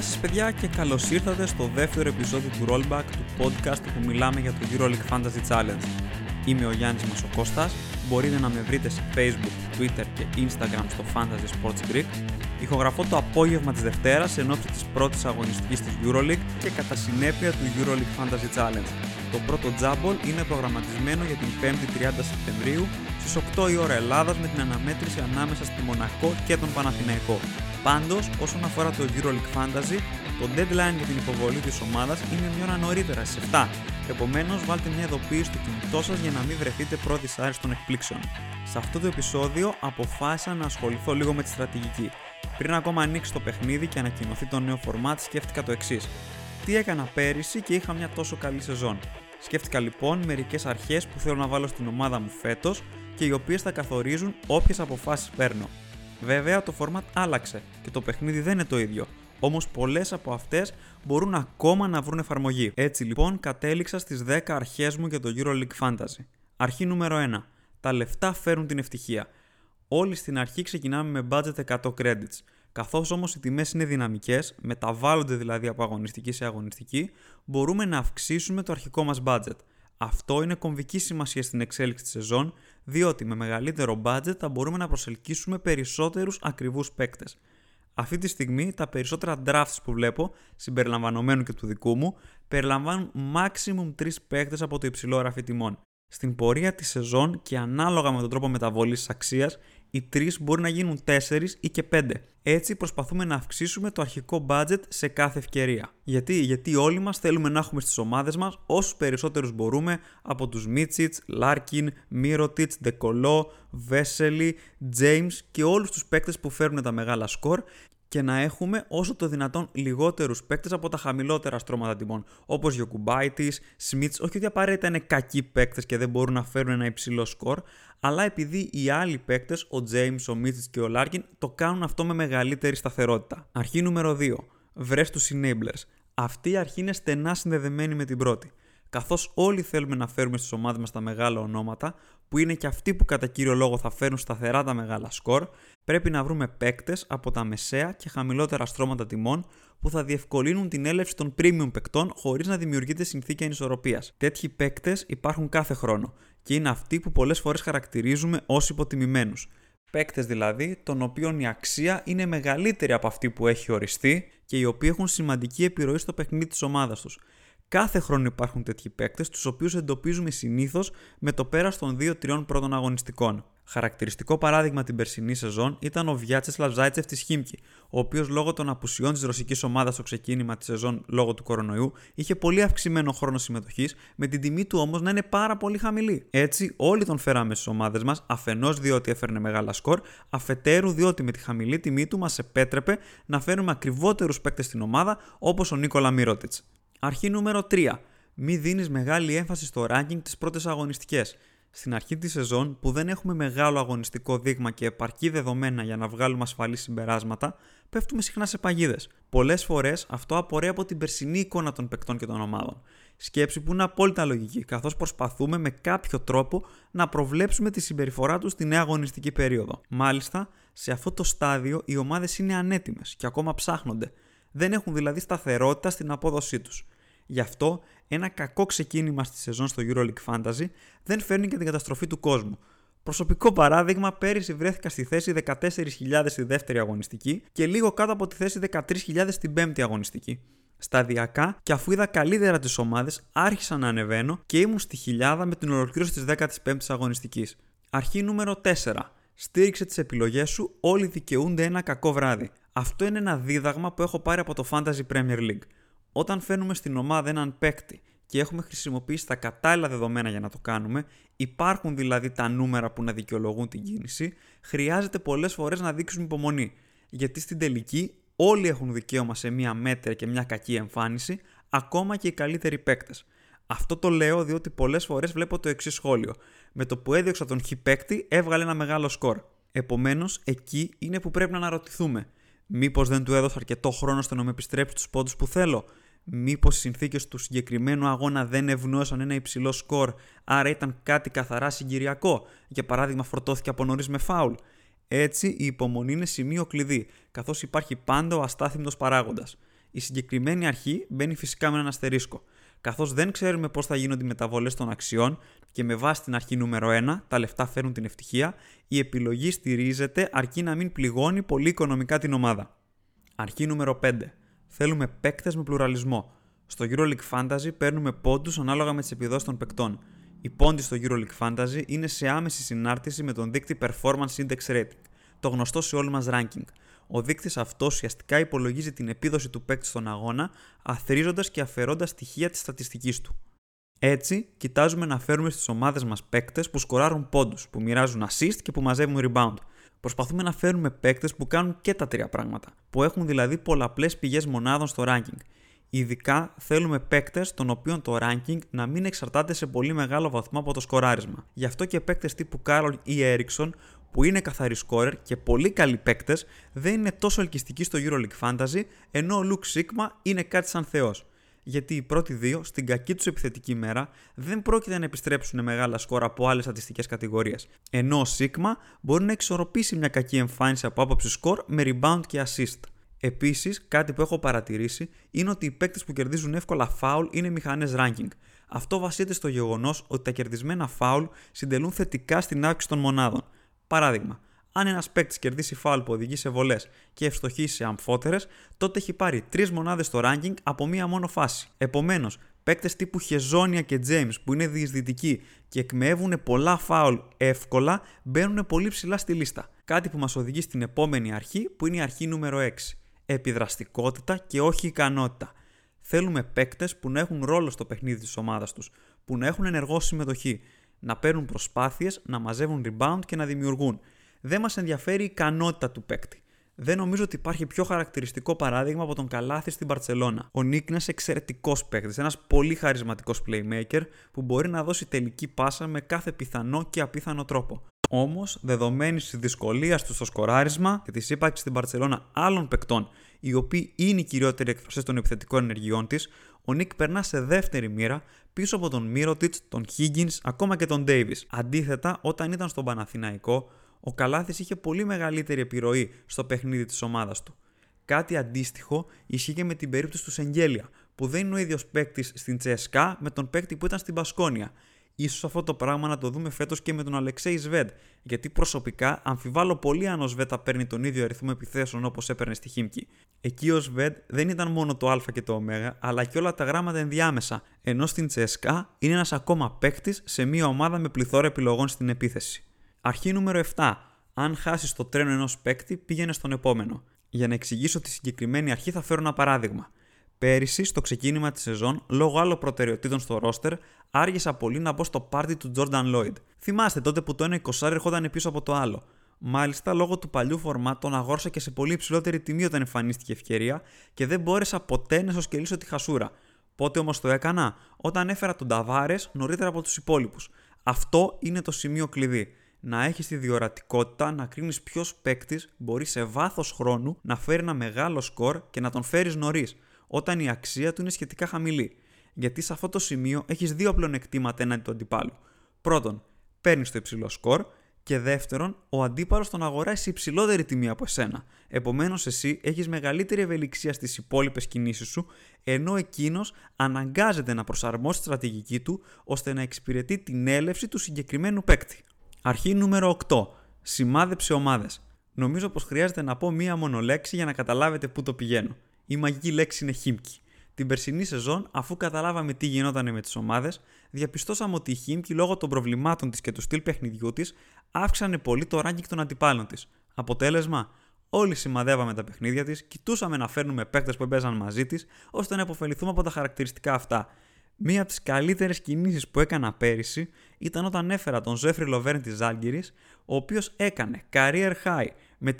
Γεια σας παιδιά και καλώς ήρθατε στο δεύτερο επεισόδιο του Rollback του podcast που μιλάμε για το EuroLeague Fantasy Challenge. Είμαι ο Γιάννης Μασοκώστας, μπορείτε να με βρείτε σε Facebook, Twitter και Instagram στο Fantasy Sports Greek. Ηχογραφώ το απόγευμα της Δευτέρας εν ώψη της πρώτης αγωνιστικής της EuroLeague και κατά συνέπεια του EuroLeague Fantasy Challenge. Το πρώτο Jumble είναι προγραμματισμένο για την 5η 30 Σεπτεμβρίου στις 8 η ώρα Ελλάδας με την αναμέτρηση ανάμεσα στη Μονακό και τον Παναθηναϊκό. Πάντως, όσον αφορά το EuroLeague Fantasy, το deadline για την υποβολή της ομάδας είναι μια ώρα νωρίτερα στις 7. Επομένως, βάλτε μια ειδοποίηση στο κινητό σας για να μην βρεθείτε πρώτης των εκπλήξεων. Σε αυτό το επεισόδιο αποφάσισα να ασχοληθώ λίγο με τη στρατηγική. Πριν ακόμα ανοίξει το παιχνίδι και ανακοινωθεί το νέο format, σκέφτηκα το εξής. Τι έκανα πέρυσι και είχα μια τόσο καλή σεζόν. Σκέφτηκα λοιπόν μερικές αρχές που θέλω να βάλω στην ομάδα μου φέτος και οι οποίες θα καθορίζουν όποιες αποφάσεις παίρνω. Βέβαια το format άλλαξε και το παιχνίδι δεν είναι το ίδιο. Όμως πολλές από αυτές μπορούν ακόμα να βρουν εφαρμογή. Έτσι λοιπόν κατέληξα στις 10 αρχές μου για το EuroLeague Fantasy. Αρχή νούμερο 1. Τα λεφτά φέρουν την ευτυχία. Όλοι στην αρχή ξεκινάμε με budget 100 credits. Καθώς όμως οι τιμές είναι δυναμικές, μεταβάλλονται δηλαδή από αγωνιστική σε αγωνιστική, μπορούμε να αυξήσουμε το αρχικό μας budget. Αυτό είναι κομβική σημασία στην εξέλιξη της σεζόν, διότι με μεγαλύτερο budget θα μπορούμε να προσελκύσουμε περισσότερους ακριβούς παίκτες. Αυτή τη στιγμή τα περισσότερα drafts που βλέπω, συμπεριλαμβανομένου και του δικού μου, περιλαμβάνουν maximum 3 παίκτες από το υψηλό ραφή τιμών. Στην πορεία της σεζόν και ανάλογα με τον τρόπο μεταβολής αξίας, οι 3 μπορεί να γίνουν 4 ή και 5. Έτσι προσπαθούμε να αυξήσουμε το αρχικό budget σε κάθε ευκαιρία. Γιατί, Γιατί όλοι μας θέλουμε να έχουμε στις ομάδες μας όσους περισσότερους μπορούμε από τους Μίτσιτς, Λάρκιν, Μύρωτιτς, Δεκολό, Βέσελη, James και όλους τους παίκτες που φέρνουν τα μεγάλα σκορ και να έχουμε όσο το δυνατόν λιγότερους παίκτες από τα χαμηλότερα στρώματα τιμών. Όπως Γιοκουμπάιτη, Σμιτς, όχι ότι απαραίτητα είναι κακοί παίκτες και δεν μπορούν να φέρουν ένα υψηλό σκορ, αλλά επειδή οι άλλοι παίκτες, ο James, ο Μίτσιτς και ο Λάρκιν, το κάνουν αυτό με μεγαλύτερη σταθερότητα. Αρχή νούμερο 2. Βρες τους enablers. Αυτή η αρχή είναι στενά συνδεδεμένη με την πρώτη. Καθώς όλοι θέλουμε να φέρουμε στις ομάδες μας τα μεγάλα ονόματα, που είναι και αυτοί που κατά κύριο λόγο θα φέρουν σταθερά τα μεγάλα σκορ, πρέπει να βρούμε παίκτες από τα μεσαία και χαμηλότερα στρώματα τιμών που θα διευκολύνουν την έλευση των premium παικτών χωρίς να δημιουργείται συνθήκη ανισορροπίας. Τέτοιοι παίκτες υπάρχουν κάθε χρόνο και είναι αυτοί που πολλές φορές χαρακτηρίζουμε ως υποτιμημένους. Παίκτες δηλαδή, των οποίων η αξία είναι μεγαλύτερη από αυτή που έχει οριστεί και οι οποίοι έχουν σημαντική επιρροή στο παιχνίδι της ομάδας τους. Κάθε χρόνο υπάρχουν τέτοιοι παίκτες, τους οποίους εντοπίζουμε συνήθως με το πέρας των 2-3 πρώτων αγωνιστικών. Χαρακτηριστικό παράδειγμα την περσινή σεζόν ήταν ο Βιάτσε Λαβζάιτσεφ της Χίμκι, ο οποίος λόγω των απουσιών της ρωσικής ομάδας στο ξεκίνημα της σεζόν λόγω του κορονοϊού είχε πολύ αυξημένο χρόνο συμμετοχής, με την τιμή του όμως να είναι πάρα πολύ χαμηλή. Έτσι, όλοι τον φέραμε στις ομάδες μας, αφενός διότι έφερνε μεγάλα σκορ, αφετέρου διότι με τη χαμηλή τιμή του μας επέτρεπε να φέρουμε ακριβότερους παίκτες στην ομάδα όπως ο Νίκολα Μυρότιτ. Αρχή νούμερο 3. Μη δίνεις μεγάλη έμφαση στο ranking τις πρώτες αγωνιστικές. Στην αρχή της σεζόν, που δεν έχουμε μεγάλο αγωνιστικό δείγμα και επαρκή δεδομένα για να βγάλουμε ασφαλή συμπεράσματα, πέφτουμε συχνά σε παγίδες. Πολλές φορές αυτό απορρέει από την περσινή εικόνα των παικτών και των ομάδων. Σκέψη που είναι απόλυτα λογική, καθώς προσπαθούμε με κάποιο τρόπο να προβλέψουμε τη συμπεριφορά τους στη νέα αγωνιστική περίοδο. Μάλιστα, σε αυτό το στάδιο οι ομάδες είναι ανέτοιμες και ακόμα ψάχνονται. Δεν έχουν δηλαδή σταθερότητα στην απόδοσή τους. Γι' αυτό ένα κακό ξεκίνημα στη σεζόν στο EuroLeague Fantasy δεν φέρνει και την καταστροφή του κόσμου. Προσωπικό παράδειγμα, πέρυσι βρέθηκα στη θέση 14.000 στη δεύτερη αγωνιστική και λίγο κάτω από τη θέση 13.000 στην πέμπτη αγωνιστική. Σταδιακά και αφού είδα καλύτερα τις ομάδες, άρχισα να ανεβαίνω και ήμουν στη χιλιάδα με την ολοκλήρωση της 15η αγωνιστικής. Αρχή νούμερο 4. Στήριξε τις επιλογές σου, όλοι δικαιούνται ένα κακό βράδυ. Αυτό είναι ένα δίδαγμα που έχω πάρει από το Fantasy Premier League. Όταν φέρνουμε στην ομάδα έναν παίκτη και έχουμε χρησιμοποιήσει τα κατάλληλα δεδομένα για να το κάνουμε, υπάρχουν δηλαδή τα νούμερα που να δικαιολογούν την κίνηση, χρειάζεται πολλές φορές να δείξουμε υπομονή. Γιατί στην τελική όλοι έχουν δικαίωμα σε μία μέτρια και μια κακή εμφάνιση, ακόμα και οι καλύτεροι παίκτες. Αυτό το λέω διότι πολλές φορές βλέπω το εξής σχόλιο. Με το που έδιωξα τον χι παίκτη, έβγαλε ένα μεγάλο σκορ. Επομένως, εκεί είναι που πρέπει να αναρωτηθούμε. Μήπως δεν του έδωσα αρκετό χρόνο ώστε να με επιστρέψει τους πόντους που θέλω; Μήπως οι συνθήκες του συγκεκριμένου αγώνα δεν ευνόησαν ένα υψηλό σκορ, άρα ήταν κάτι καθαρά συγκυριακό; Για παράδειγμα, φορτώθηκε από νωρίς με φάουλ. Έτσι, η υπομονή είναι σημείο κλειδί, καθώς υπάρχει πάντα ο αστάθμητος παράγοντας. Η συγκεκριμένη αρχή μπαίνει φυσικά με έναν αστερίσκο. Καθώς δεν ξέρουμε πώς θα γίνονται οι μεταβολές των αξιών και με βάση την αρχή νούμερο 1, τα λεφτά φέρνουν την ευτυχία, η επιλογή στηρίζεται αρκεί να μην πληγώνει πολύ οικονομικά την ομάδα. Αρχή νούμερο 5. Θέλουμε παίκτες με πλουραλισμό. Στο EuroLeague Fantasy παίρνουμε πόντους ανάλογα με τις επιδόσεις των παικτών. Οι πόντοι στο EuroLeague Fantasy είναι σε άμεση συνάρτηση με τον δείκτη Performance Index Rating, το γνωστό σε όλο μας ranking. Ο δείκτης αυτός ουσιαστικά υπολογίζει την επίδοση του παίκτη στον αγώνα, αθρίζοντας και αφαιρώντας στοιχεία της στατιστικής του. Έτσι, κοιτάζουμε να φέρουμε στις ομάδες μας παίκτες που σκοράρουν πόντους, που μοιράζουν assist και που μαζεύουν rebound. Προσπαθούμε να φέρουμε παίκτες που κάνουν και τα τρία πράγματα, που έχουν δηλαδή πολλαπλές πηγές μονάδων στο ranking. Ειδικά θέλουμε παίκτες των οποίων το ranking να μην εξαρτάται σε πολύ μεγάλο βαθμό από το σκοράρισμα. Γι' αυτό και παίκτες τύπου Carroll ή Ericsson, που είναι καθαροί scorer και πολύ καλοί παίκτες, δεν είναι τόσο ελκυστικοί στο EuroLeague Fantasy, ενώ ο Luke Sigma είναι κάτι σαν θεός. Γιατί οι πρώτοι δύο, στην κακή τους επιθετική μέρα, δεν πρόκειται να επιστρέψουν μεγάλα σκορ από άλλες στατιστικές κατηγορίες. Ενώ ο Sigma μπορεί να εξορροπήσει μια κακή εμφάνιση από άποψη σκορ με rebound και assist. Επίσης, κάτι που έχω παρατηρήσει είναι ότι οι παίκτες που κερδίζουν εύκολα foul είναι μηχανές ranking. Αυτό βασίζεται στο γεγονός ότι τα κερδισμένα foul συντελούν θετικά στην αύξηση των μονάδων. Παράδειγμα, αν ένας παίκτης κερδίσει foul που οδηγεί σε βολές και ευστοχήσει σε αμφότερες, τότε έχει πάρει 3 μονάδες στο ranking από μία μόνο φάση. Επομένως, παίκτες τύπου Χεζόνια και James που είναι διεισδυτικοί και εκμεύουν πολλά foul εύκολα μπαίνουν πολύ ψηλά στη λίστα. Κάτι που μας οδηγεί στην επόμενη αρχή που είναι η αρχή νούμερο 6 επιδραστικότητα και όχι ικανότητα. Θέλουμε παίκτες που να έχουν ρόλο στο παιχνίδι της ομάδας τους, που να έχουν ενεργό συμμετοχή, να παίρνουν προσπάθειες, να μαζεύουν rebound και να δημιουργούν. Δεν μας ενδιαφέρει η ικανότητα του παίκτη. Δεν νομίζω ότι υπάρχει πιο χαρακτηριστικό παράδειγμα από τον Καλάθι στην Παρσελώνα. Ο Νίκ είναι εξαιρετικός παίκτης, ένας πολύ χαρισματικός playmaker που μπορεί να δώσει τελική πάσα με κάθε πιθανό και απίθανο τρόπο. Όμως, δεδομένης της δυσκολίας του στο σκοράρισμα και της ύπαρξης στην Παρσελώνα άλλων παικτών, οι οποίοι είναι οι κυριότεροι εκφραστέ των επιθετικών ενεργειών της, ο Νίκ περνά σε δεύτερη μοίρα πίσω από τον Μύρωτιτς, τον Higgins, ακόμα και τον Ντέιβι. Αντίθετα, όταν ήταν στον Παναθηναϊκό, ο Καλάθης είχε πολύ μεγαλύτερη επιρροή στο παιχνίδι της ομάδας του. Κάτι αντίστοιχο ισχύει και με την περίπτωση του Σεγγέλια, που δεν είναι ο ίδιος παίκτης στην Τσέσκα με τον παίκτη που ήταν στην Πασκόνια ίσως αυτό το πράγμα να το δούμε φέτος και με τον Αλεξέη Σβέντ. Γιατί προσωπικά αμφιβάλλω πολύ αν ο Σβέντ θα παίρνει τον ίδιο αριθμό επιθέσεων όπως έπαιρνε στη Χίμκι. Εκεί ο Σβέντ δεν ήταν μόνο το Α και το Ω, αλλά και όλα τα γράμματα ενδιάμεσα. Ενώ στην Τσέσκα είναι ένας ακόμα παίκτης σε μια ομάδα με πληθώρα επιλογών στην επίθεση. Αρχή νούμερο 7. Αν χάσεις το τρένο ενός παίκτη, πήγαινε στον επόμενο. Για να εξηγήσω τη συγκεκριμένη αρχή θα φέρω ένα παράδειγμα. Πέρυσι, στο ξεκίνημα της σεζόν, λόγω άλλων προτεραιοτήτων στο ρόστερ, άργησα πολύ να μπω στο πάρτι του Jordan Lloyd. Θυμάστε τότε που το ένα 20 ερχόταν πίσω από το άλλο. Μάλιστα, λόγω του παλιού φορμάτ τον αγόρσα και σε πολύ υψηλότερη τιμή όταν εμφανίστηκε ευκαιρία και δεν μπόρεσα ποτέ να ισοσκελίσω τη χασούρα. Πότε όμως το έκανα, όταν έφερα τον Ταβάρες νωρίτερα από τους υπόλοιπους. Αυτό είναι το σημείο κλειδί. Να έχεις τη διορατικότητα να κρίνεις ποιος παίκτης μπορεί σε βάθος χρόνου να φέρει ένα μεγάλο σκορ και να τον φέρεις νωρίς όταν η αξία του είναι σχετικά χαμηλή. Γιατί σε αυτό το σημείο έχεις δύο πλεονεκτήματα έναντι του αντιπάλου. Πρώτον, παίρνεις το υψηλό σκορ και δεύτερον, ο αντίπαλος τον αγοράζει σε υψηλότερη τιμή από εσένα. Επομένως, εσύ έχεις μεγαλύτερη ευελιξία στις υπόλοιπες κινήσεις σου, ενώ εκείνος αναγκάζεται να προσαρμόσει τη στρατηγική του ώστε να εξυπηρετεί την έλευση του συγκεκριμένου παίκτη. Αρχή νούμερο 8. Σημάδεψε ομάδες. Νομίζω πως χρειάζεται να πω μία μόνο λέξη για να καταλάβετε πού το πηγαίνω η μαγική λέξη είναι Χίμκι. Την περσινή σεζόν, αφού καταλάβαμε τι γινόταν με τις ομάδες, διαπιστώσαμε ότι η Χίμκι λόγω των προβλημάτων της και του στυλ παιχνιδιού της αύξανε πολύ το ranking των αντιπάλων της. Αποτέλεσμα, όλοι σημαδεύαμε τα παιχνίδια της, κοιτούσαμε να φέρνουμε παίκτες που έπαιζαν μαζί της, ώστε να υποφεληθούμε από τα χαρακτηριστικά αυτά. Μία από τις καλύτερες κινήσεις που έκανα πέρυσι ήταν όταν έφερα τον Ζέφρι Λοβέρν της Άλγκυρη, ο οποίος έκανε career high με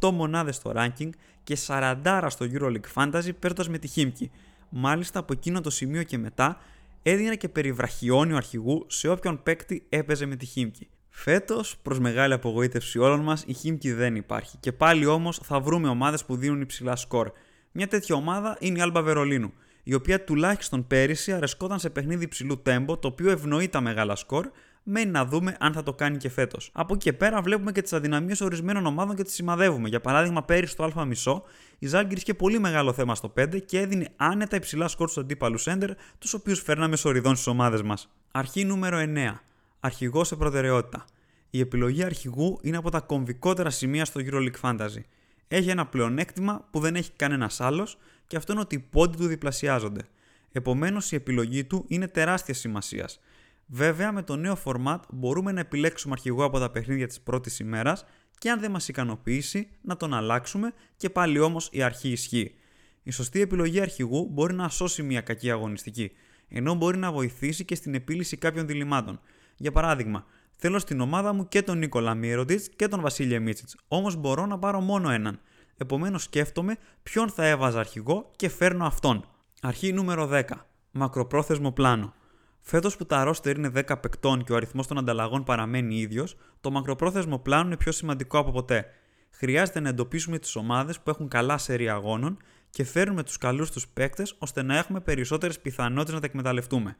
38 μονάδες στο ranking και 40 στο EuroLeague Fantasy παίρνοντας με τη Χίμκι. Μάλιστα από εκείνο το σημείο και μετά έδινε και περιβραχιόνιο αρχηγού σε όποιον παίκτη έπαιζε με τη Χίμκι. Φέτος, προς μεγάλη απογοήτευση όλων μας, η Χίμκι δεν υπάρχει και πάλι όμως θα βρούμε ομάδες που δίνουν υψηλά σκορ. Μια τέτοια ομάδα είναι η Άλμπα Βερολίνου, η οποία τουλάχιστον πέρυσι αρεσκόταν σε παιχνίδι υψηλού τέμπο, το οποίο ευνοεί τα μεγάλα σκορ, Μένει να δούμε αν θα το κάνει και φέτος. Από εκεί και πέρα βλέπουμε και τις αδυναμίες ορισμένων ομάδων και τις σημαδεύουμε. Για παράδειγμα, πέρυσι στο Α μισό, η Ζάλγκη είχε πολύ μεγάλο θέμα στο 5 και έδινε άνετα υψηλά σκορ στου αντίπαλου σέντερ, τους οποίους φέρναμε σοριδών στις ομάδες μας. Αρχή νούμερο 9. Αρχηγός σε προτεραιότητα. Η επιλογή αρχηγού είναι από τα κομβικότερα σημεία στο EuroLeague Fantasy. Έχει ένα πλεονέκτημα που δεν έχει κανένας άλλος και αυτό είναι ότι οι πόντοι του διπλασιάζονται. Επομένως, η επιλογή του είναι τεράστιας σημασίας. Βέβαια, με το νέο format μπορούμε να επιλέξουμε αρχηγό από τα παιχνίδια της πρώτης ημέρας και αν δεν μας ικανοποιήσει, να τον αλλάξουμε και πάλι όμως η αρχή ισχύει. Η σωστή επιλογή αρχηγού μπορεί να σώσει μια κακή αγωνιστική, ενώ μπορεί να βοηθήσει και στην επίλυση κάποιων διλημάτων. Για παράδειγμα, θέλω στην ομάδα μου και τον Νίκολα Μύρωτιτ και τον Βασίλεια Μίτσιτ, όμως μπορώ να πάρω μόνο έναν. Επομένως, σκέφτομαι ποιον θα έβαζα αρχηγό και φέρνω αυτόν. Αρχή νούμερο 10. Μακροπρόθεσμο πλάνο. Φέτος που τα ρόστερ είναι 10 παικτών και ο αριθμός των ανταλλαγών παραμένει ίδιος, το μακροπρόθεσμο πλάνο είναι πιο σημαντικό από ποτέ. Χρειάζεται να εντοπίσουμε τις ομάδες που έχουν καλά σερή αγώνων και φέρνουμε τους καλούς τους παίκτες ώστε να έχουμε περισσότερες πιθανότητες να τα εκμεταλλευτούμε.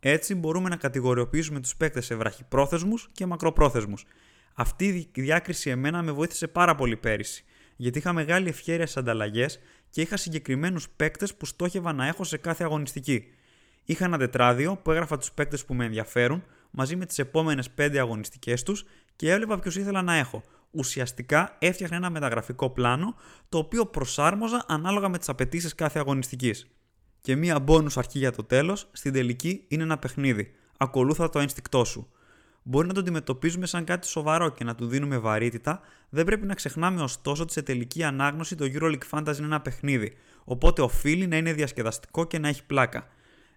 Έτσι μπορούμε να κατηγοριοποιήσουμε τους παίκτες σε βραχυπρόθεσμους και μακροπρόθεσμους. Αυτή η διάκριση εμένα με βοήθησε πάρα πολύ πέρυσι, γιατί είχα μεγάλη ευχαίρεια στις ανταλλαγές και είχα συγκεκριμένους παίκτες που στόχευα να έχω σε κάθε αγωνιστική. Είχα ένα τετράδιο που έγραφα τους παίκτες που με ενδιαφέρουν μαζί με τις επόμενες 5 αγωνιστικές τους και έβλεπα ποιου ήθελα να έχω. Ουσιαστικά έφτιαχνα ένα μεταγραφικό πλάνο το οποίο προσάρμοζα ανάλογα με τις απαιτήσεις κάθε αγωνιστικής. Και μία bonus αρχή για το τέλος, στην τελική είναι ένα παιχνίδι. Ακολούθα το ένστικτό σου. Μπορεί να το αντιμετωπίζουμε σαν κάτι σοβαρό και να του δίνουμε βαρύτητα, δεν πρέπει να ξεχνάμε ωστόσο ότι σε τελική ανάγνωση το EuroLeague Fantasy είναι ένα παιχνίδι, οπότε οφείλει να είναι διασκεδαστικό και να έχει πλάκα.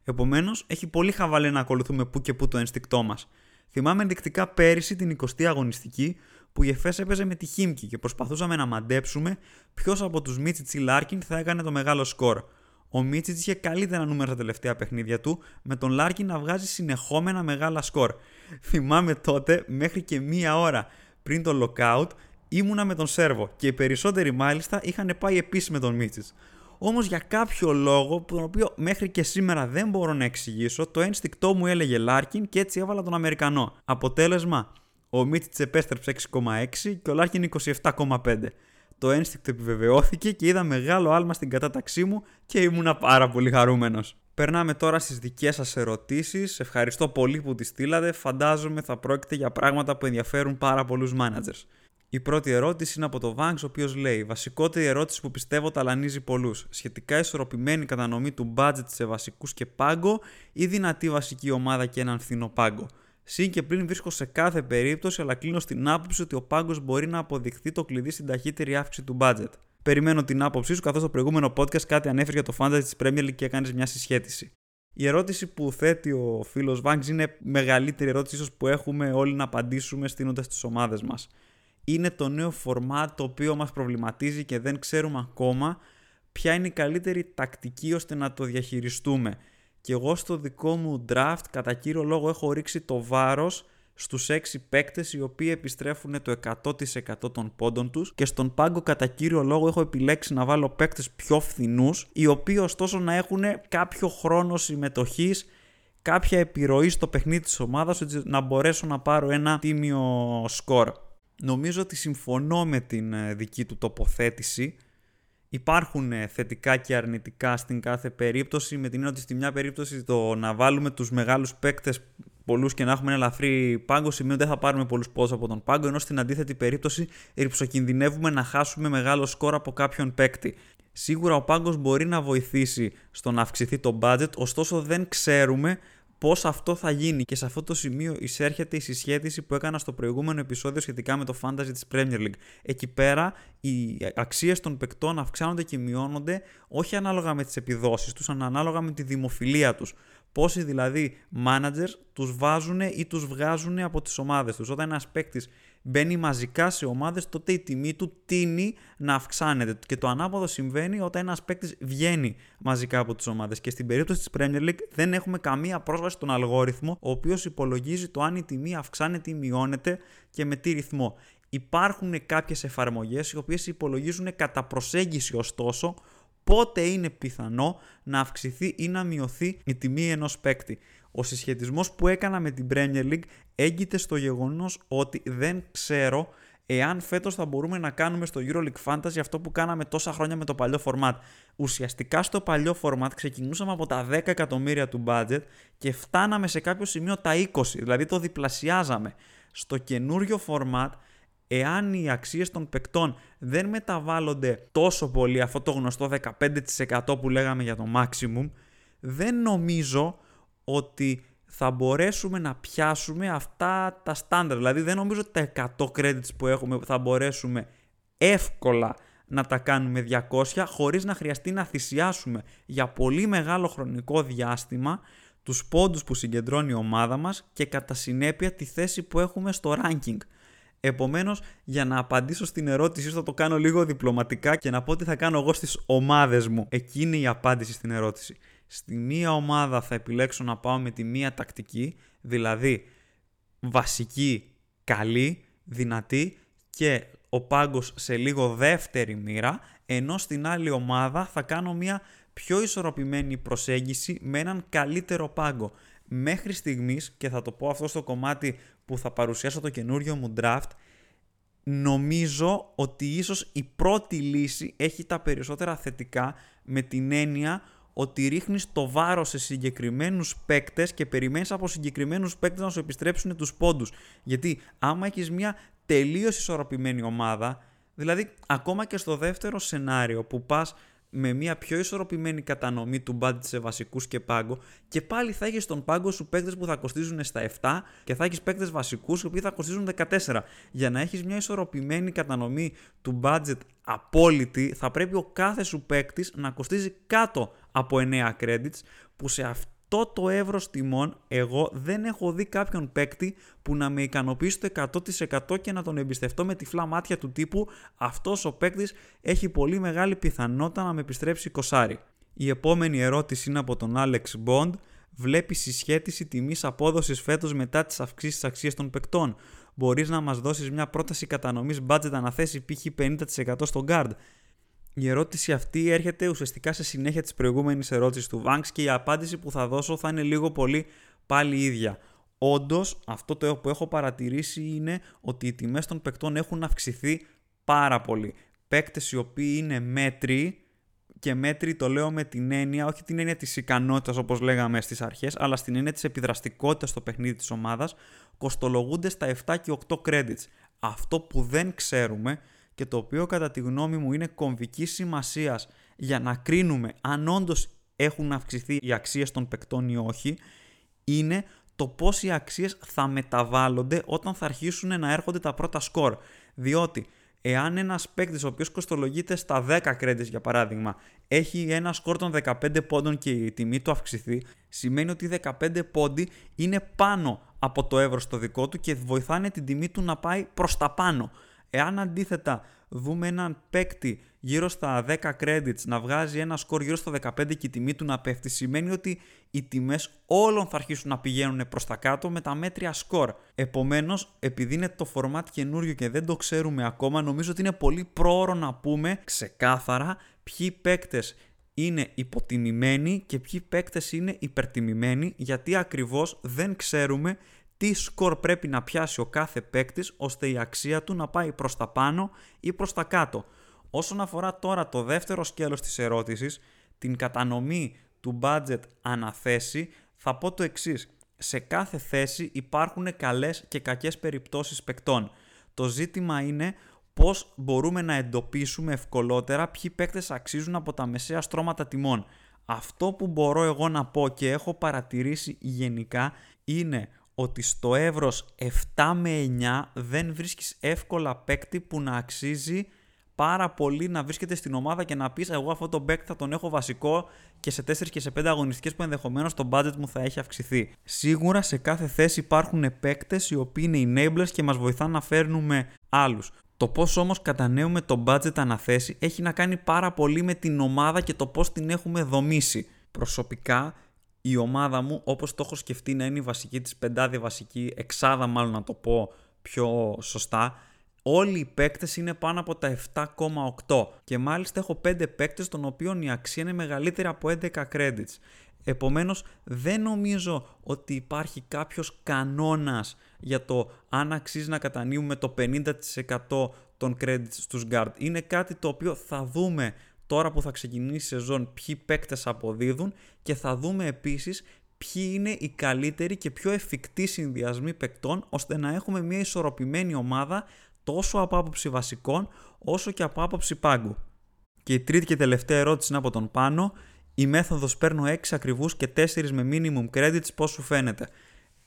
Επομένως, έχει πολύ χαβαλέ να ακολουθούμε που και που το ένστικτό μας. Θυμάμαι ενδεικτικά πέρυσι την 20η αγωνιστική που η Εφές έπαιζε με τη Χίμκι και προσπαθούσαμε να μαντέψουμε ποιος από τους Μίτσιτς ή Λάρκιν θα έκανε το μεγάλο σκορ. Ο Μίτσιτς είχε καλύτερα νούμερα στα τελευταία παιχνίδια του, με τον Λάρκιν να βγάζει συνεχόμενα μεγάλα σκορ. Θυμάμαι τότε μέχρι και μία ώρα πριν το lockout ήμουνα με τον Σέρβο και οι περισσότεροι μάλιστα είχαν πάει επίσης με τον Μίτσιτς. Όμως για κάποιο λόγο, τον οποίο μέχρι και σήμερα δεν μπορώ να εξηγήσω, το ένστικτό μου έλεγε Λάρκιν και έτσι έβαλα τον Αμερικανό. Αποτέλεσμα, ο Μίτσιτ επέστρεψε 6,6 και ο Λάρκιν 27,5. Το ένστικτο επιβεβαιώθηκε και είδα μεγάλο άλμα στην κατάταξή μου και ήμουνα πάρα πολύ χαρούμενος. Περνάμε τώρα στις δικές σας ερωτήσεις. Ευχαριστώ πολύ που τις στείλατε. Φαντάζομαι θα πρόκειται για πράγματα που ενδιαφέρουν πάρα πολλούς managers. Η πρώτη ερώτηση είναι από το Vanks, ο οποίος λέει: Βασικότερη ερώτηση που πιστεύω ταλανίζει πολλούς. Σχετικά ισορροπημένη κατανομή του budget σε βασικούς και πάγκο ή δυνατή βασική ομάδα και έναν φθηνό πάγκο. Συν και πλην βρίσκω σε κάθε περίπτωση, αλλά κλείνω στην άποψη ότι ο πάγκος μπορεί να αποδειχθεί το κλειδί στην ταχύτερη αύξηση του budget. Περιμένω την άποψή σου, καθώς το προηγούμενο podcast κάτι ανέφερε για το fantasy της Premier League και έκανες μια συσχέτιση. Η ερώτηση που θέτει ο φίλος Vanks είναι μεγαλύτερη ερώτηση ίσως που έχουμε όλοι να απαντήσουμε στείνοντας τις ομάδες μας είναι το νέο format το οποίο μας προβληματίζει και δεν ξέρουμε ακόμα ποια είναι η καλύτερη τακτική ώστε να το διαχειριστούμε. Και εγώ στο δικό μου draft κατά κύριο λόγο έχω ρίξει το βάρος στους 6 παίκτες οι οποίοι επιστρέφουν το 100% των πόντων τους και στον πάγκο κατά κύριο λόγο έχω επιλέξει να βάλω παίκτες πιο φθηνούς οι οποίοι ωστόσο να έχουν κάποιο χρόνο συμμετοχής κάποια επιρροή στο παιχνίδι της ομάδας ώστε να μπορέσω να πάρω ένα τίμιο σκορ. Νομίζω ότι συμφωνώ με την ε, δική του τοποθέτηση. Υπάρχουν ε, θετικά και αρνητικά στην κάθε περίπτωση, με την έννοια ότι στη μια περίπτωση το να βάλουμε τους μεγάλους παίκτες πολλούς και να έχουμε ένα ελαφρύ πάγκο σημαίνει ότι δεν θα πάρουμε πολλούς πόντους από τον πάγκο, ενώ στην αντίθετη περίπτωση ρηψοκινδυνεύουμε να χάσουμε μεγάλο σκορ από κάποιον παίκτη. Σίγουρα ο πάγκος μπορεί να βοηθήσει στο να αυξηθεί το budget, ωστόσο δεν ξέρουμε πώς αυτό θα γίνει. Και σε αυτό το σημείο εισέρχεται η συσχέτιση που έκανα στο προηγούμενο επεισόδιο σχετικά με το fantasy της Premier League. Εκεί πέρα οι αξίες των παικτών αυξάνονται και μειώνονται όχι ανάλογα με τις επιδόσεις τους, αλλά ανάλογα με τη δημοφιλία τους. Πόσοι δηλαδή managers τους βάζουν ή τους βγάζουν από τις ομάδες τους. Όταν ένας παίκτης μπαίνει μαζικά σε ομάδες, τότε η τιμή του τίνει να αυξάνεται. Και το ανάποδο συμβαίνει όταν ένας παίκτης βγαίνει μαζικά από τις ομάδες. Και στην περίπτωση της Premier League δεν έχουμε καμία πρόσβαση στον αλγόριθμο, ο οποίος υπολογίζει το αν η τιμή αυξάνεται ή μειώνεται και με τι ρυθμό. Υπάρχουν κάποιες εφαρμογές οι οποίες υπολογίζουν κατά προσέγγιση ωστόσο πότε είναι πιθανό να αυξηθεί ή να μειωθεί η τιμή ενός παίκτη. Ο συσχετισμός που έκανα με την Premier League έγκυται στο γεγονός ότι δεν ξέρω εάν φέτος θα μπορούμε να κάνουμε στο EuroLeague Fantasy αυτό που κάναμε τόσα χρόνια με το παλιό format. Ουσιαστικά στο παλιό format ξεκινούσαμε από τα 10 εκατομμύρια του budget και φτάναμε σε κάποιο σημείο τα 20, δηλαδή το διπλασιάζαμε. Στο καινούριο format εάν οι αξίες των παικτών δεν μεταβάλλονται τόσο πολύ αυτό το γνωστό 15% που λέγαμε για το maximum, δεν νομίζω ότι θα μπορέσουμε να πιάσουμε αυτά τα στάνταρ. Δηλαδή δεν νομίζω ότι τα 100 credits που έχουμε θα μπορέσουμε εύκολα να τα κάνουμε 200 χωρίς να χρειαστεί να θυσιάσουμε για πολύ μεγάλο χρονικό διάστημα τους πόντους που συγκεντρώνει η ομάδα μας και κατά συνέπεια τη θέση που έχουμε στο ranking. Επομένως, για να απαντήσω στην ερώτηση, θα το κάνω λίγο διπλωματικά και να πω τι θα κάνω εγώ στις ομάδες μου. Εκείνη η απάντηση στην ερώτηση. Στη μία ομάδα θα επιλέξω να πάω με τη μία τακτική, δηλαδή βασική, καλή, δυνατή και ο πάγκος σε λίγο δεύτερη μοίρα, ενώ στην άλλη ομάδα θα κάνω μια πιο ισορροπημένη προσέγγιση με έναν καλύτερο πάγκο. Μέχρι στιγμής, και θα το πω αυτό στο κομμάτι που θα παρουσιάσω το καινούριο μου draft, νομίζω ότι ίσως η πρώτη λύση έχει τα περισσότερα θετικά με την έννοια ότι ρίχνεις το βάρος σε συγκεκριμένους παίκτες και περιμένεις από συγκεκριμένους παίκτες να σου επιστρέψουν τους πόντους. Γιατί άμα έχεις μια τελείως ισορροπημένη ομάδα, δηλαδή ακόμα και στο δεύτερο σενάριο που πας με μια πιο ισορροπημένη κατανομή του budget σε βασικούς και πάγκο και πάλι θα έχεις στον πάγκο σου παίκτες που θα κοστίζουν στα 7 και θα έχεις παίκτες βασικούς οι οποίοι θα κοστίζουν 14. Για να έχεις μια ισορροπημένη κατανομή του budget απόλυτη, θα πρέπει ο κάθε σου παίκτης να κοστίζει κάτω από 9 credits που σε αυτό το εύρος τιμών εγώ δεν έχω δει κάποιον παίκτη που να με ικανοποιήσει το 100% και να τον εμπιστευτώ με τυφλά μάτια του τύπου αυτός ο παίκτης έχει πολύ μεγάλη πιθανότητα να με επιστρέψει κοσάρι. Η επόμενη ερώτηση είναι από τον Alex Bond. Βλέπεις συσχέτιση τιμής απόδοσης φέτος μετά τις αυξήσεις της αξίας των παικτών; Μπορείς να μας δώσεις μια πρόταση κατανομής budget αναθέσει π.χ. 50% στο guard; Η ερώτηση αυτή έρχεται ουσιαστικά σε συνέχεια της προηγούμενης ερώτησης του Vanks και η απάντηση που θα δώσω θα είναι λίγο πολύ πάλι ίδια. Όντως, αυτό το που έχω παρατηρήσει είναι ότι οι τιμές των παικτών έχουν αυξηθεί πάρα πολύ. Παίκτες οι οποίοι είναι μέτροι και μέτροι το λέω με την έννοια, όχι την έννοια της ικανότητας όπως λέγαμε στις αρχές, αλλά στην έννοια της επιδραστικότητας στο παιχνίδι της ομάδας, κοστολογούνται στα 7 και 8 credits. Αυτό που δεν ξέρουμε και το οποίο κατά τη γνώμη μου είναι κομβικής σημασίας για να κρίνουμε αν όντως έχουν αυξηθεί οι αξίες των παικτών ή όχι, είναι το πώς οι αξίες θα μεταβάλλονται όταν θα αρχίσουν να έρχονται τα πρώτα σκορ. Διότι εάν ένας παίκτης ο οποίος κοστολογείται στα 10 credits για παράδειγμα, έχει ένα σκορ των 15 πόντων και η τιμή του αυξηθεί, σημαίνει ότι οι 15 πόντι είναι πάνω από το εύρος στο δικό του και βοηθάνε την τιμή του να πάει προς τα πάνω. Εάν αντίθετα δούμε έναν παίκτη γύρω στα 10 credits να βγάζει ένα σκορ γύρω στα 15 και η τιμή του να πέφτει, σημαίνει ότι οι τιμές όλων θα αρχίσουν να πηγαίνουν προς τα κάτω με τα μέτρια σκορ. Επομένως, επειδή είναι το format καινούριο και δεν το ξέρουμε ακόμα, νομίζω ότι είναι πολύ πρόωρο να πούμε ξεκάθαρα ποιοι παίκτες είναι υποτιμημένοι και ποιοι παίκτες είναι υπερτιμημένοι γιατί ακριβώς δεν ξέρουμε τι σκορ πρέπει να πιάσει ο κάθε παίκτης ώστε η αξία του να πάει προς τα πάνω ή προς τα κάτω. Όσον αφορά τώρα το δεύτερο σκέλος της ερώτησης, την κατανομή του budget αναθέσει, θα πω το εξής. Σε κάθε θέση υπάρχουν καλές και κακές περιπτώσεις παικτών. Το ζήτημα είναι πώς μπορούμε να εντοπίσουμε ευκολότερα ποιοι παίκτες αξίζουν από τα μεσαία στρώματα τιμών. Αυτό που μπορώ εγώ να πω και έχω παρατηρήσει γενικά είναι ότι στο εύρος 7 με 9 δεν βρίσκεις εύκολα παίκτη που να αξίζει πάρα πολύ να βρίσκεται στην ομάδα και να πεις εγώ αυτό τον παίκτη θα τον έχω βασικό και σε 4 και σε 5 αγωνιστικές που ενδεχομένως το budget μου θα έχει αυξηθεί. Σίγουρα σε κάθε θέση υπάρχουν παίκτες οι οποίοι είναι enablers και μας βοηθάνε να φέρνουμε άλλους. Το πώς όμως κατανέουμε το budget αναθέσει έχει να κάνει πάρα πολύ με την ομάδα και το πώς την έχουμε δομήσει. Προσωπικά η ομάδα μου, όπως το έχω σκεφτεί να είναι η βασική της πεντάδια βασική, εξάδα μάλλον να το πω πιο σωστά, Όλοι οι παίκτες είναι πάνω από τα 7,8 και μάλιστα έχω 5 παίκτες των οποίων η αξία είναι μεγαλύτερη από 11 credits. Επομένως δεν νομίζω ότι υπάρχει κάποιος κανόνας για το αν αξίζει να κατανείμουμε το 50% των credits στους guard. Είναι κάτι το οποίο θα δούμε τώρα που θα ξεκινήσει η σεζόν ποιοι παίκτες αποδίδουν και θα δούμε επίσης ποιοι είναι οι καλύτεροι και πιο εφικτοί συνδυασμοί παικτών ώστε να έχουμε μια ισορροπημένη ομάδα τόσο από άποψη βασικών όσο και από άποψη πάγκου. Και η τρίτη και τελευταία ερώτηση είναι από τον Πάνο. Η μέθοδος παίρνω 6 ακριβούς και 4 με minimum credits πώς σου φαίνεται;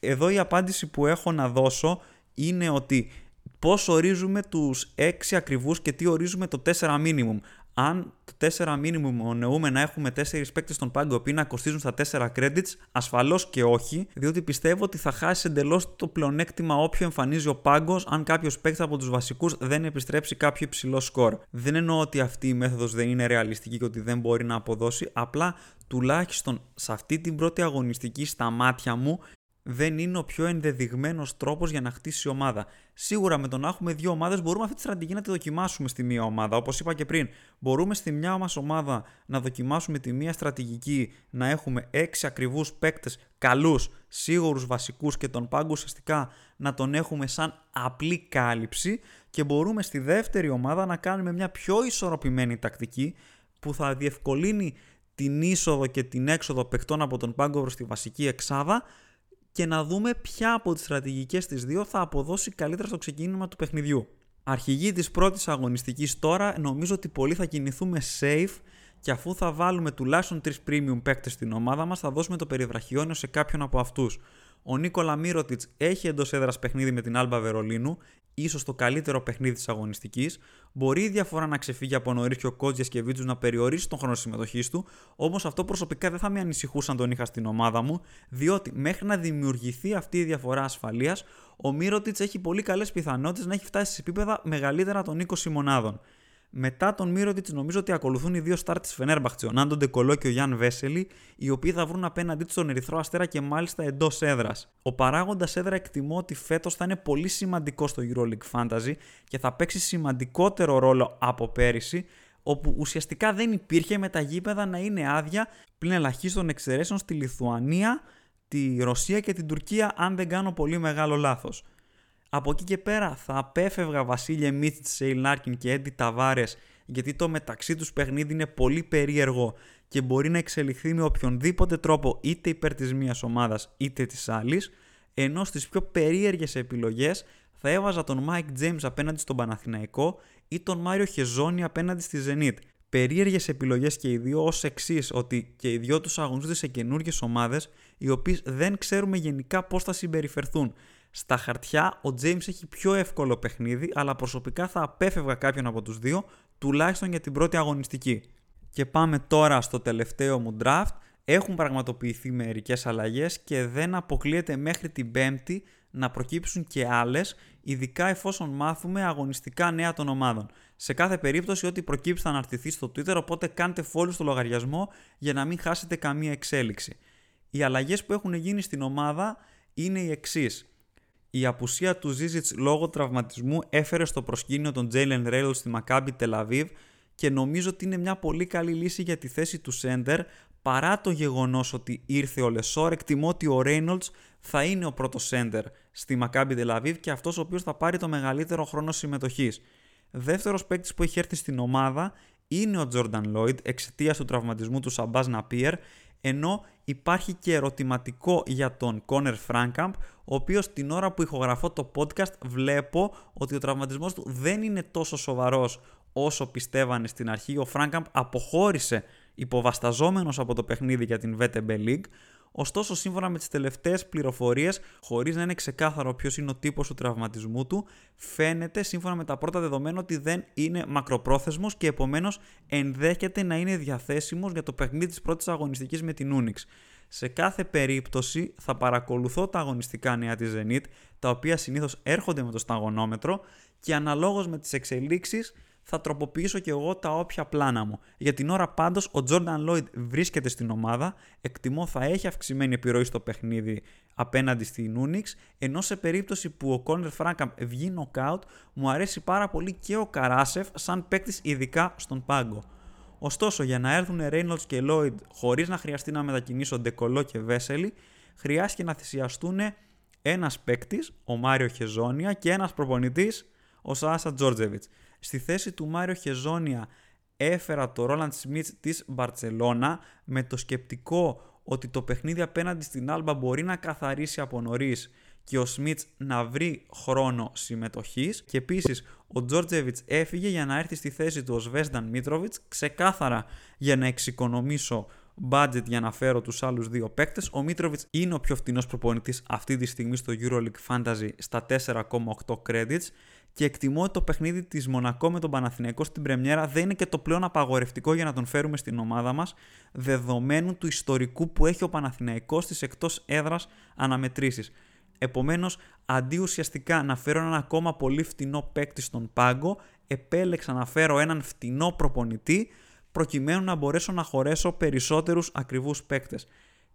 Εδώ η απάντηση που έχω να δώσω είναι ότι πώς ορίζουμε τους 6 ακριβούς και τι ορίζουμε το 4 minimum αν το 4 minimum ονεούμε να έχουμε 4 παίκτες στον πάγκο που να κοστίζουν στα 4 credits, ασφαλώς και όχι, διότι πιστεύω ότι θα χάσει εντελώς το πλεονέκτημα όποιο εμφανίζει ο πάγκος αν κάποιος παίκτης από τους βασικούς δεν επιστρέψει κάποιο υψηλό σκορ. Δεν εννοώ ότι αυτή η μέθοδος δεν είναι ρεαλιστική και ότι δεν μπορεί να αποδώσει, απλά τουλάχιστον σε αυτή την πρώτη αγωνιστική στα μάτια μου δεν είναι ο πιο ενδεδειγμένος τρόπος για να χτίσει η ομάδα. Σίγουρα με το να έχουμε δύο ομάδες μπορούμε αυτή τη στρατηγική να τη δοκιμάσουμε στη μία ομάδα. Όπως είπα και πριν, μπορούμε στη μια μας ομάδα να δοκιμάσουμε τη μία στρατηγική να έχουμε έξι ακριβούς παίκτες καλούς, σίγουρους βασικούς και τον πάγκο ουσιαστικά να τον έχουμε σαν απλή κάλυψη. Και μπορούμε στη δεύτερη ομάδα να κάνουμε μια πιο ισορροπημένη τακτική που θα διευκολύνει την είσοδο και την έξοδο παικτών από τον πάγκο προς τη βασική εξάδα και να δούμε ποια από τις στρατηγικές της δύο θα αποδώσει καλύτερα στο ξεκίνημα του παιχνιδιού. Αρχηγή της πρώτης αγωνιστικής τώρα νομίζω ότι πολλοί θα κινηθούμε safe και αφού θα βάλουμε τουλάχιστον 3 premium παίκτες στην ομάδα μας θα δώσουμε το περιβραχιόνιο σε κάποιον από αυτούς. Ο Νίκολα Μύρωτιτς έχει εντός έδρας παιχνίδι με την Άλμπα Βερολίνου, ίσως το καλύτερο παιχνίδι της αγωνιστικής. Μπορεί η διαφορά να ξεφύγει από νωρίς και ο Κότζια και Βίτσου να περιορίσει τον χρόνο συμμετοχής του, όμως αυτό προσωπικά δεν θα με ανησυχούσε αν τον είχα στην ομάδα μου, διότι μέχρι να δημιουργηθεί αυτή η διαφορά ασφαλείας, ο Μύρωτιτς έχει πολύ καλές πιθανότητες να έχει φτάσει σε επίπεδα μεγαλύτερα των 20 μονάδων. Μετά τον Μύρωτιτ, νομίζω ότι ακολουθούν οι δύο στάρ της Φενέρμπαχτσε, ο Νάντον Ντεκολό και ο Γιάν Βέσελη, οι οποίοι θα βρουν απέναντί τους τον Ερυθρό Αστέρα και μάλιστα εντός έδρας. Ο παράγοντας έδρα εκτιμώ ότι φέτος θα είναι πολύ σημαντικό στο EuroLeague Fantasy και θα παίξει σημαντικότερο ρόλο από πέρυσι, όπου ουσιαστικά δεν υπήρχε με τα γήπεδα να είναι άδεια πλην ελαχίστων εξαιρέσεων στη Λιθουανία, τη Ρωσία και την Τουρκία, αν δεν κάνω πολύ μεγάλο λάθος. Από εκεί και πέρα θα απέφευγα Βασίλεια Μίτσιτς, Σέιλ Νάρκιν και Έντι Ταβάρες γιατί το μεταξύ τους παιχνίδι είναι πολύ περίεργο και μπορεί να εξελιχθεί με οποιονδήποτε τρόπο είτε υπέρ της μία ομάδας είτε της άλλης. Ενώ στις πιο περίεργες επιλογές θα έβαζα τον Mike James απέναντι στον Παναθηναϊκό ή τον Μάριο Χεζόνι απέναντι στη Zenit. Περίεργες επιλογές και οι δύο ως εξής, ότι και οι δυο τους αγωνίζονται σε καινούργιες ομάδες, οι οποίες δεν ξέρουμε γενικά πώς θα συμπεριφερθούν. Στα χαρτιά ο James έχει πιο εύκολο παιχνίδι, αλλά προσωπικά θα απέφευγα κάποιον από τους δύο, τουλάχιστον για την πρώτη αγωνιστική. Και πάμε τώρα στο τελευταίο μου draft. Έχουν πραγματοποιηθεί μερικές αλλαγές και δεν αποκλείεται μέχρι την πέμπτη να προκύψουν και άλλες, ειδικά εφόσον μάθουμε αγωνιστικά νέα των ομάδων. Σε κάθε περίπτωση ό,τι προκύψει θα αναρτηθεί στο Twitter, οπότε κάντε follow στο λογαριασμό για να μην χάσετε καμία εξέλιξη. Οι αλλαγές που έχουν γίνει στην ομάδα είναι οι εξής. Η απουσία του Ζίζιτς λόγω τραυματισμού έφερε στο προσκήνιο τον Jalen Reynolds στη Maccabi Tel Aviv και νομίζω ότι είναι μια πολύ καλή λύση για τη θέση του Σέντερ παρά το γεγονός ότι ήρθε ο Λεσόρ εκτιμώ ότι ο Reynolds θα είναι ο πρώτος Σέντερ στη Maccabi Tel Aviv και αυτός ο οποίος θα πάρει το μεγαλύτερο χρόνο συμμετοχής. Δεύτερος παίκτης που έχει έρθει στην ομάδα είναι ο Jordan Lloyd εξαιτίας του τραυματισμού του Σαμπάζ Ναπίερ ενώ υπάρχει και ερωτηματικό για τον Κόνερ Φράνκαμπ, ο οποίος την ώρα που ηχογραφώ το podcast βλέπω ότι ο τραυματισμός του δεν είναι τόσο σοβαρός όσο πιστεύανε στην αρχή. Ο Φράνκαμπ αποχώρησε υποβασταζόμενος από το παιχνίδι για την VTB League, Ωστόσο, σύμφωνα με τις τελευταίες πληροφορίες, χωρίς να είναι ξεκάθαρο ποιος είναι ο τύπος του τραυματισμού του, φαίνεται σύμφωνα με τα πρώτα δεδομένα ότι δεν είναι μακροπρόθεσμος και επομένως ενδέχεται να είναι διαθέσιμος για το παιχνίδι της πρώτης αγωνιστικής με την Unix. Σε κάθε περίπτωση θα παρακολουθώ τα αγωνιστικά νέα της Zenit, τα οποία συνήθως έρχονται με το σταγονόμετρο και αναλόγως με τις εξελίξεις θα τροποποιήσω και εγώ τα όποια πλάνα μου. Για την ώρα πάντως ο Jordan Lloyd βρίσκεται στην ομάδα, εκτιμώ θα έχει αυξημένη επιρροή στο παιχνίδι απέναντι στην Unix, ενώ σε περίπτωση που ο Corner Frankham βγει knockout, μου αρέσει πάρα πολύ και ο Καράσεφ σαν παίκτης ειδικά στον πάγκο. Ωστόσο, για να έρθουν Reynolds και Lloyd χωρίς να χρειαστεί να μετακινήσω Ντεκολό και Βέσελη, χρειάστηκε να θυσιαστούν ένας παίκτης, ο Μάριο Χεζόνια, και ένας προπονητής, ο Σάσα Τζόρτζεβιτς. Στη θέση του Μάριο Χεζόνια έφερα το Ρόλαντ Σμιτς της Μπαρτσελώνα με το σκεπτικό ότι το παιχνίδι απέναντι στην Άλμπα μπορεί να καθαρίσει από νωρίς και ο Σμιτς να βρει χρόνο συμμετοχής. Και επίσης ο Τζόρτζεβιτς έφυγε για να έρθει στη θέση του ο Σβέσταν Μίτροβιτς, ξεκάθαρα για να εξοικονομήσω budget για να φέρω τους άλλους δύο παίκτες. Ο Μίτροβιτς είναι ο πιο φτηνός προπονητής αυτή τη στιγμή στο EuroLeague Fantasy στα 4,8 credits και εκτιμώ ότι το παιχνίδι της Μονακό με τον Παναθηναϊκό στην Πρεμιέρα δεν είναι και το πλέον απαγορευτικό για να τον φέρουμε στην ομάδα μας, δεδομένου του ιστορικού που έχει ο Παναθηναϊκός στις εκτός έδρας αναμετρήσεις. Επομένως, αντί ουσιαστικά να φέρω έναν ακόμα πολύ φτηνό παίκτη στον πάγκο, επέλεξα να φέρω έναν φτηνό προπονητή προκειμένου να μπορέσω να χωρέσω περισσότερους ακριβούς παίκτες.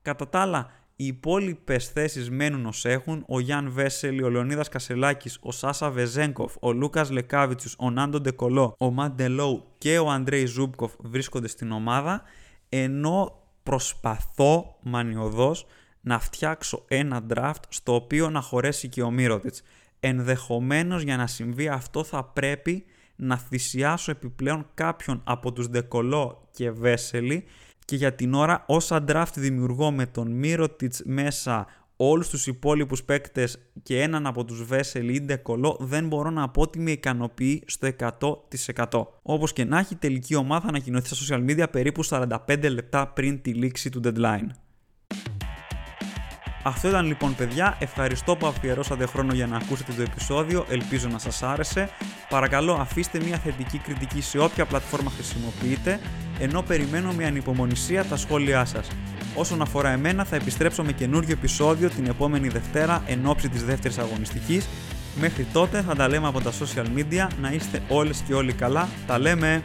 Κατά τα άλλα, οι υπόλοιπες θέσεις μένουν ως έχουν. Ο Γιάν Βέσελη, ο Λεωνίδας Κασελάκης, ο Σάσα Βεζένκοφ, ο Λούκας Λεκάβιτσιους, ο Νάντο Ντε Κολό, ο Μαντελόου και ο Αντρέι Ζούμπκοφ βρίσκονται στην ομάδα. Ενώ προσπαθώ μανιωδώς να φτιάξω ένα draft στο οποίο να χωρέσει και ο Μύρωτιτς. Ενδεχομένως για να συμβεί αυτό θα πρέπει να θυσιάσω επιπλέον κάποιον από τους Ντεκολό και Βέσελη και για την ώρα όσα draft δημιουργώ με τον Μύρωτιτς μέσα όλους τους υπόλοιπους παίκτες και έναν από τους Βέσελη ή Ντεκολό δεν μπορώ να πω ότι με ικανοποιεί στο 100%. Όπως και να έχει τελική ομάδα ανακοινωθεί στα social media περίπου 45 λεπτά πριν τη λήξη του deadline. Αυτό ήταν λοιπόν παιδιά, ευχαριστώ που αφιερώσατε χρόνο για να ακούσετε το επεισόδιο, ελπίζω να σας άρεσε. Παρακαλώ αφήστε μια θετική κριτική σε όποια πλατφόρμα χρησιμοποιείτε, ενώ περιμένω με ανυπομονησία τα σχόλιά σας. Όσον αφορά εμένα θα επιστρέψω με καινούργιο επεισόδιο την επόμενη Δευτέρα εν ώψη της δεύτερης αγωνιστικής. Μέχρι τότε θα τα λέμε από τα social media, να είστε όλες και όλοι καλά, τα λέμε!